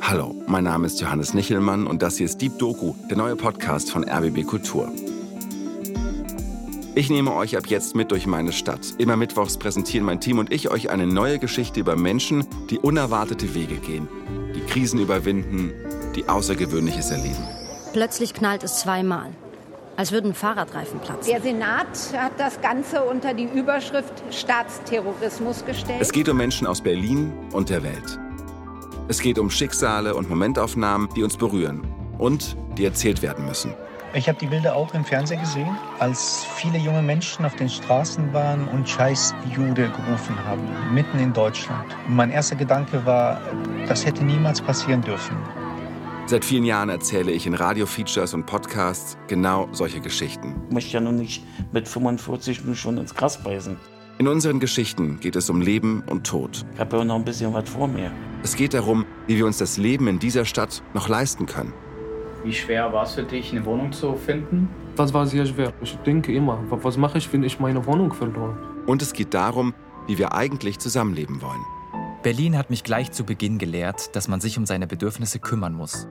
Hallo, mein Name ist Johannes Nichelmann und das hier ist Deep Doku, der neue Podcast von RBB Kultur. Ich nehme euch ab jetzt mit durch meine Stadt. Immer mittwochs präsentieren mein Team und ich euch eine neue Geschichte über Menschen, die unerwartete Wege gehen, die Krisen überwinden, die Außergewöhnliches erleben. Plötzlich knallt es zweimal, als würden Fahrradreifen platzen. Der Senat hat das Ganze unter die Überschrift Staatsterrorismus gestellt. Es geht um Menschen aus Berlin und der Welt. Es geht um Schicksale und Momentaufnahmen, die uns berühren und die erzählt werden müssen. Ich habe die Bilder auch im Fernsehen gesehen, als viele junge Menschen auf den Straßen waren und Scheiß Jude gerufen haben, mitten in Deutschland. Und mein erster Gedanke war, das hätte niemals passieren dürfen. Seit vielen Jahren erzähle ich in Radiofeatures und Podcasts genau solche Geschichten. Ich möchte ja nun nicht mit 45 schon ins Gras beißen. In unseren Geschichten geht es um Leben und Tod. Ich habe ja noch ein bisschen was vor mir. Es geht darum, wie wir uns das Leben in dieser Stadt noch leisten können. Wie schwer war es für dich, eine Wohnung zu finden? Das war sehr schwer. Ich denke immer, was mache ich, wenn ich meine Wohnung verloren? Und es geht darum, wie wir eigentlich zusammenleben wollen. Berlin hat mich gleich zu Beginn gelehrt, dass man sich um seine Bedürfnisse kümmern muss.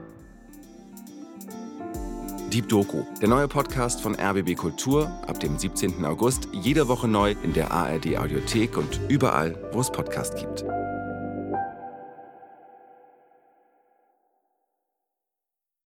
Deep Doku, der neue Podcast von RBB Kultur, ab dem 17. August, jede Woche neu in der ARD Audiothek und überall, wo es Podcast gibt.